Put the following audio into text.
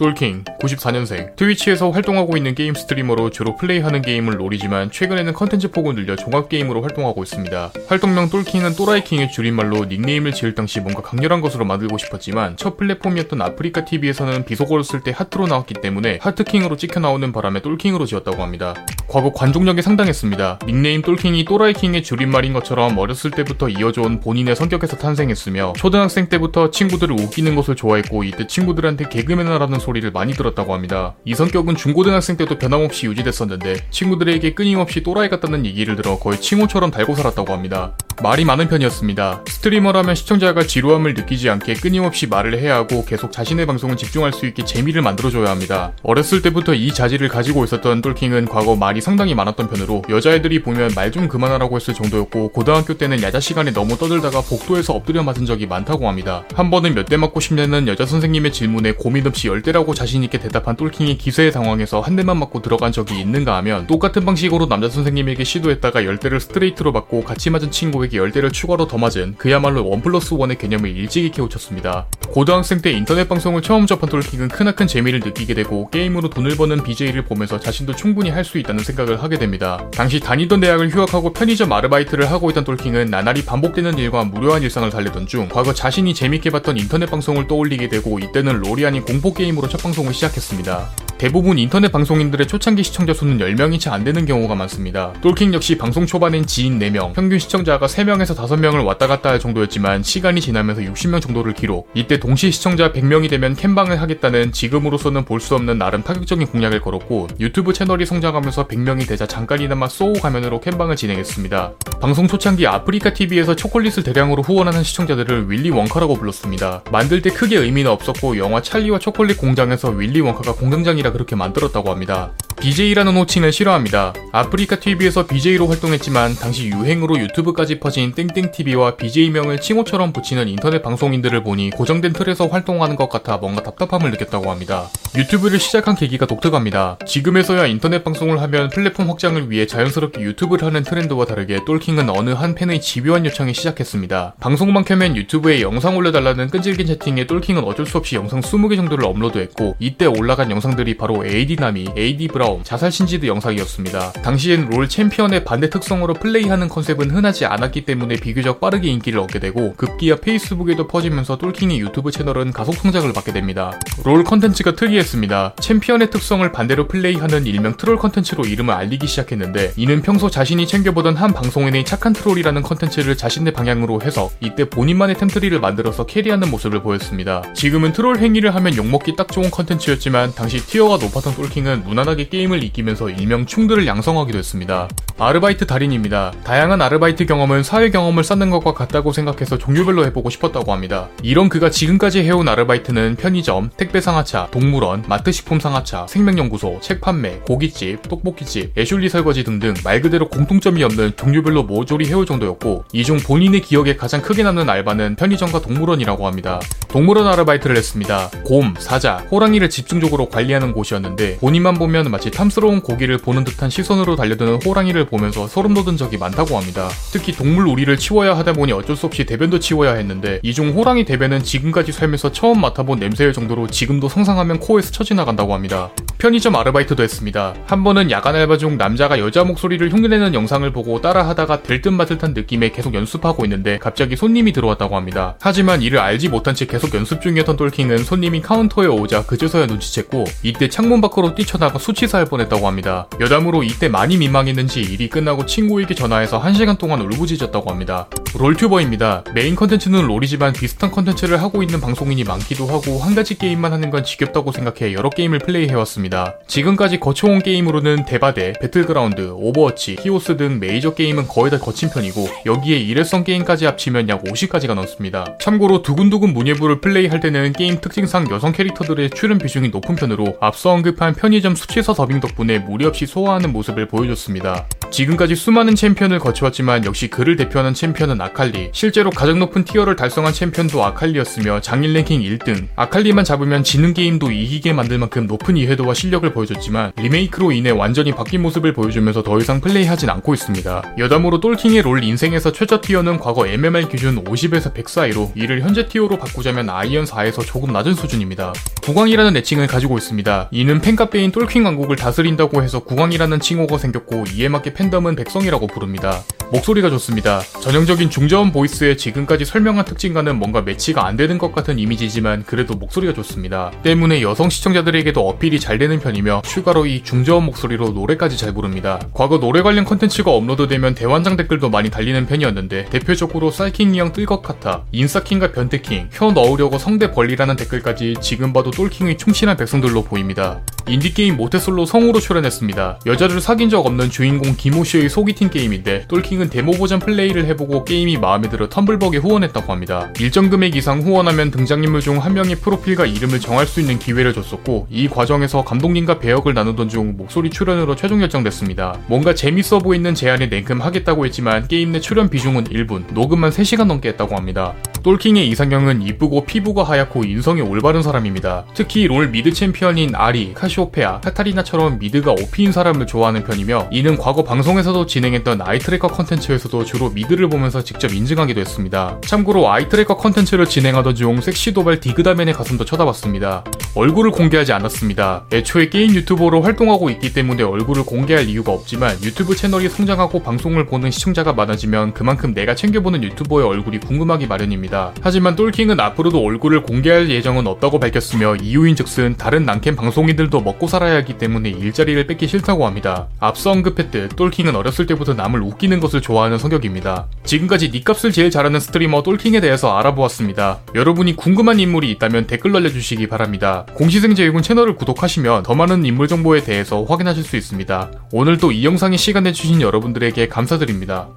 똘킹 94년생 트위치에서 활동하고 있는 게임 스트리머로 주로 플레이하는 게임은 롤이지만 최근에는 컨텐츠 폭을 늘려 종합 게임으로 활동하고 있습니다. 활동명 똘킹은 또라이킹의 줄임말로 닉네임을 지을 당시 뭔가 강렬한 것으로 만들고 싶었지만 첫 플랫폼이었던 아프리카 TV에서는 비속어를 쓸 때 하트로 나왔기 때문에 하트킹으로 찍혀 나오는 바람에 똘킹으로 지었다고 합니다. 과거 관종력이 상당했습니다. 닉네임 똘킹이 또라이킹의 줄임말인 것처럼 어렸을 때부터 이어져온 본인의 성격에서 탄생했으며 초등학생 때부터 친구들을 웃기는 것을 좋아했고 이때 친구들한테 개그맨이라는 소리를 많이 들었다고 합니다. 이 성격은 중고등학생 때도 변함없이 유지됐었는데 친구들에게 끊임없이 또라이 같다는 얘기를 들어 거의 칭호처럼 달고 살았다고 합니다. 말이 많은 편이었습니다. 스트리머라면 시청자가 지루함을 느끼지 않게 끊임없이 말을 해야 하고 계속 자신의 방송을 집중할 수 있게 재미를 만들어줘야 합니다. 어렸을 때부터 이 자질을 가지고 있었던 똘킹은 과거 말이 상당히 많았던 편으로 여자애들이 보면 말 좀 그만하라고 했을 정도였고 고등학교 때는 야자 시간에 너무 떠들다가 복도에서 엎드려 맞은 적이 많다고 합니다. 한 번은 몇 대 맞고 싶냐는 여자 선생님의 질문에 고민 없이 열대라고 자신있게 대답한 똘킹의 기세에 당황해서 한 대만 맞고 들어간 적이 있는가 하면 똑같은 방식으로 남자 선생님에게 시도했다가 열대를 스트레이트로 맞고 같이 맞은 친구에게 열대를 추가로 더 맞은 그야말로 원 플러스 원의 개념을 일찍이 깨우쳤습니다. 고등학생 때 인터넷 방송을 처음 접한 똘킹은 크나큰 재미를 느끼게 되고 게임으로 돈을 버는 BJ를 보면서 자신도 충분히 할 수 있다는 생각을 하게 됩니다. 당시 다니던 대학을 휴학하고 편의점 아르바이트를 하고 있던 톨킹은 나날이 반복되는 일과 무료한 일상을 달리던 중 과거 자신이 재밌게 봤던 인터넷 방송을 떠올리게 되고 이때는 롤이 아닌 공포 게임으로 첫 방송을 시작했습니다. 대부분 인터넷 방송인들의 초창기 시청자 수는 10명이 채 안 되는 경우가 많습니다. 똘킹 역시 방송 초반엔 지인 4명, 평균 시청자가 3명에서 5명을 왔다 갔다 할 정도였지만 시간이 지나면서 60명 정도를 기록. 이때 동시 시청자 100명이 되면 캠방을 하겠다는 지금으로서는 볼 수 없는 나름 파격적인 공약을 걸었고 유튜브 채널이 성장하면서 100명이 되자 잠깐이나마 쏘우 가면으로 캠방을 진행했습니다. 방송 초창기 아프리카 TV에서 초콜릿을 대량으로 후원하는 시청자들을 윌리 웡카라고 불렀습니다. 만들 때 크게 의미는 없었고 영화 찰리와 초콜릿 공장에서 윌리 웡카가 공장장이라 그렇게 만들었다고 합니다. BJ라는 호칭을 싫어합니다. 아프리카 TV에서 BJ로 활동했지만 당시 유행으로 유튜브까지 퍼진 땡땡TV와 BJ명을 칭호처럼 붙이는 인터넷 방송인들을 보니 고정된 틀에서 활동하는 것 같아 뭔가 답답함을 느꼈다고 합니다. 유튜브를 시작한 계기가 독특합니다. 지금에서야 인터넷 방송을 하면 플랫폼 확장을 위해 자연스럽게 유튜브를 하는 트렌드와 다르게 똘킹은 어느 한 팬의 집요한 요청에 시작했습니다. 방송만 켜면 유튜브에 영상 올려달라는 끈질긴 채팅에 똘킹은 어쩔 수 없이 영상 20개 정도를 업로드했고 이때 올라간 영상들이 바로 AD나미, AD 브라 운, 자살 신지드 영상이었습니다. 당시엔 롤 챔피언의 반대 특성으로 플레이하는 컨셉은 흔하지 않았기 때문에 비교적 빠르게 인기를 얻게 되고 급기야 페이스북에도 퍼지면서 똘킹의 유튜브 채널은 가속 성장을 받게 됩니다. 롤 컨텐츠가 특이했습니다. 챔피언의 특성을 반대로 플레이하는 일명 트롤 컨텐츠로 이름을 알리기 시작했는데 이는 평소 자신이 챙겨보던 한 방송인의 착한 트롤이라는 컨텐츠를 자신의 방향으로 해서 이때 본인만의 템트리를 만들어서 carry하는 모습을 보였습니다. 지금은 트롤 행위를 하면 욕먹기 딱 좋은 컨텐츠였지만 당시 tier가 높았던 똘킹은 무난하게 게임을 이기면서 일명 충들을 양성하기도 했습니다. 아르바이트 달인입니다. 다양한 아르바이트 경험은 사회 경험을 쌓는 것과 같다고 생각해서 종류별로 해보고 싶었다고 합니다. 이런 그가 지금까지 해온 아르바이트는 편의점, 택배 상하차, 동물원, 마트 식품 상하차, 생명연구소, 책 판매, 고깃집, 떡볶이집, 애슐리 설거지 등등 말 그대로 공통점이 없는 종류별로 모조리 해올 정도였고 이 중 본인의 기억에 가장 크게 남는 알바는 편의점과 동물원이라고 합니다. 동물원 아르바이트를 했습니다. 곰, 사자, 호랑이를 집중적으로 관리하는 곳이었는데 본인만 보면 마치 탐스러운 고기를 보는 듯한 시선으로 달려드는 호랑이를 보면서 소름 돋은 적이 많다고 합니다. 특히 동물 우리를 치워야 하다 보니 어쩔 수 없이 대변도 치워야 했는데 이중 호랑이 대변은 지금까지 살면서 처음 맡아본 냄새일 정도로 지금도 상상하면 코에 스쳐 지나간다고 합니다. 편의점 아르바이트도 했습니다. 한 번은 야간 알바 중 남자가 여자 목소리를 흉내내는 영상을 보고 따라하다가 될 듯 맞을 듯한 느낌에 계속 연습하고 있는데 갑자기 손님이 들어왔다고 합니다. 하지만 이를 알지 못한 채 계속 연습 중이었던 똘킹은 손님이 카운터에 오자 그제서야 눈치챘고 이때 창문 밖으로 뛰쳐나가 수치사할 뻔했다고 합니다. 여담으로 이때 많이 민망했는지 일이 끝나고 친구에게 전화해서 1시간 동안 울부짖었다고 합니다. 롤튜버입니다. 메인 컨텐츠는 롤이지만 비슷한 컨텐츠를 하고 있는 방송인이 많기도 하고 한 가지 게임만 하는 건 지겹다고 생각해 여러 게임을 플레이해왔습니다. 지금까지 거쳐온 게임으로는 대바대, 배틀그라운드, 오버워치, 히오스 등 메이저 게임은 거의 다 거친 편이고 여기에 일회성 게임까지 합치면 약 50가지가 넘습니다. 참고로 두근두근 문예부를 플레이할 때는 게임 특징상 여성 캐릭터들의 출연 비중이 높은 편으로 앞서 언급한 편의점 수치사 더빙 덕분에 무리 없이 소화하는 모습을 보여줬습니다. 지금까지 수많은 챔피언을 거쳐왔지만 역시 그를 대표하는 챔피언은 아칼리. 실제로 가장 높은 tier를 달성한 챔피언도 아칼리였으며 장인 랭킹 1등. 아칼리만 잡으면 지는 게임도 이기게 만들 만큼 높은 이해도와 실력을 보여줬지만 리메이크로 인해 완전히 바뀐 모습을 보여주면서 더 이상 플레이하진 않고 있습니다. 여담으로 똘킹의 롤 인생에서 최저 tier는 과거 MMR 기준 50에서 100 사이로 이를 현재 tier로 바꾸자면 아이언 4에서 조금 낮은 수준입니다. 국왕이라는 애칭을 가지고 있습니다. 이는 팬카페인 똘킹 왕국을 다스린다고 해서 국왕이라는 칭호가 생겼고 이에 맞게 팬덤은 백성이라고 부릅니다. 목소리가 좋습니다. 전형적인 중저음 voice의 지금까지 설명한 특징과는 뭔가 매치가 안 되는 것 같은 이미지지만 그래도 목소리가 좋습니다. 때문에 여성 시청자들에게도 어필이 잘 되는 편이며 추가로 이 중저음 목소리로 노래까지 잘 부릅니다. 과거 노래 관련 컨텐츠가 업로드되면 대환장 댓글도 많이 달리는 편이었는데 대표적으로 쌀킹이 형 뜰것 같아 인싸킹과 변태킹, 혀 넣으려고 성대 벌리라는 댓글까지 지금 봐도 똘킹의 충실한 백성들로 보입니다. 인디게임 모태솔로 성우로 출연했습니다. 여자를 사귄 적 없는 주인공 김 호시의 소개팅 게임인데 똘킹은 데모 버전 플레이를 해보고 게임이 마음에 들어 텀블벅에 후원했다고 합니다. 일정 금액 이상 후원하면 등장인물 중 한 명의 프로필과 이름을 정할 수 있는 기회를 줬었고 이 과정에서 감독님과 배역을 나누던 중 목소리 출연으로 최종 결정됐습니다. 뭔가 재밌어 보이는 제안에 냉큼 하겠다고 했지만 게임 내 출연 비중은 1분, 녹음만 3시간 넘게 했다고 합니다. 똘킹의 이상형은 이쁘고 피부가 하얗고 인성이 올바른 사람입니다. 특히 롤 mid 챔피언인 아리, 카시오페아, 카타리나처럼 mid가 OP인 사람을 좋아하는 편이며 이는 과거 방송에서도 진행했던 eye tracker 컨텐츠에서도 주로 mid를 보면서 직접 인증하기도 했습니다. 참고로 eye tracker 컨텐츠를 진행하던 중 섹시 도발 디그다맨의 가슴도 쳐다봤습니다. 얼굴을 공개하지 않았습니다. 애초에 게임 유튜버로 활동하고 있기 때문에 얼굴을 공개할 이유가 없지만 유튜브 채널이 성장하고 방송을 보는 시청자가 많아지면 그만큼 내가 챙겨보는 유튜버의 얼굴이 궁금하기 마련입니다. 하지만 똘킹은 앞으로도 얼굴을 공개할 예정은 없다고 밝혔으며 이유인 즉슨 다른 남캠 방송인들도 먹고 살아야 하기 때문에 일자리를 뺏기 싫다고 합니다. 앞서 언급했듯 똘킹은 어렸을 때부터 남을 웃기는 것을 좋아하는 성격입니다. 지금까지 닉값을 제일 잘하는 스트리머 똘킹에 대해서 알아보았습니다. 여러분이 궁금한 인물이 있다면 댓글 날려주시기 바랍 공시생제육은 채널을 구독하시면 더 많은 인물 정보에 대해서 확인하실 수 있습니다. 오늘도 이 영상에 시간 내주신 여러분들에게 감사드립니다.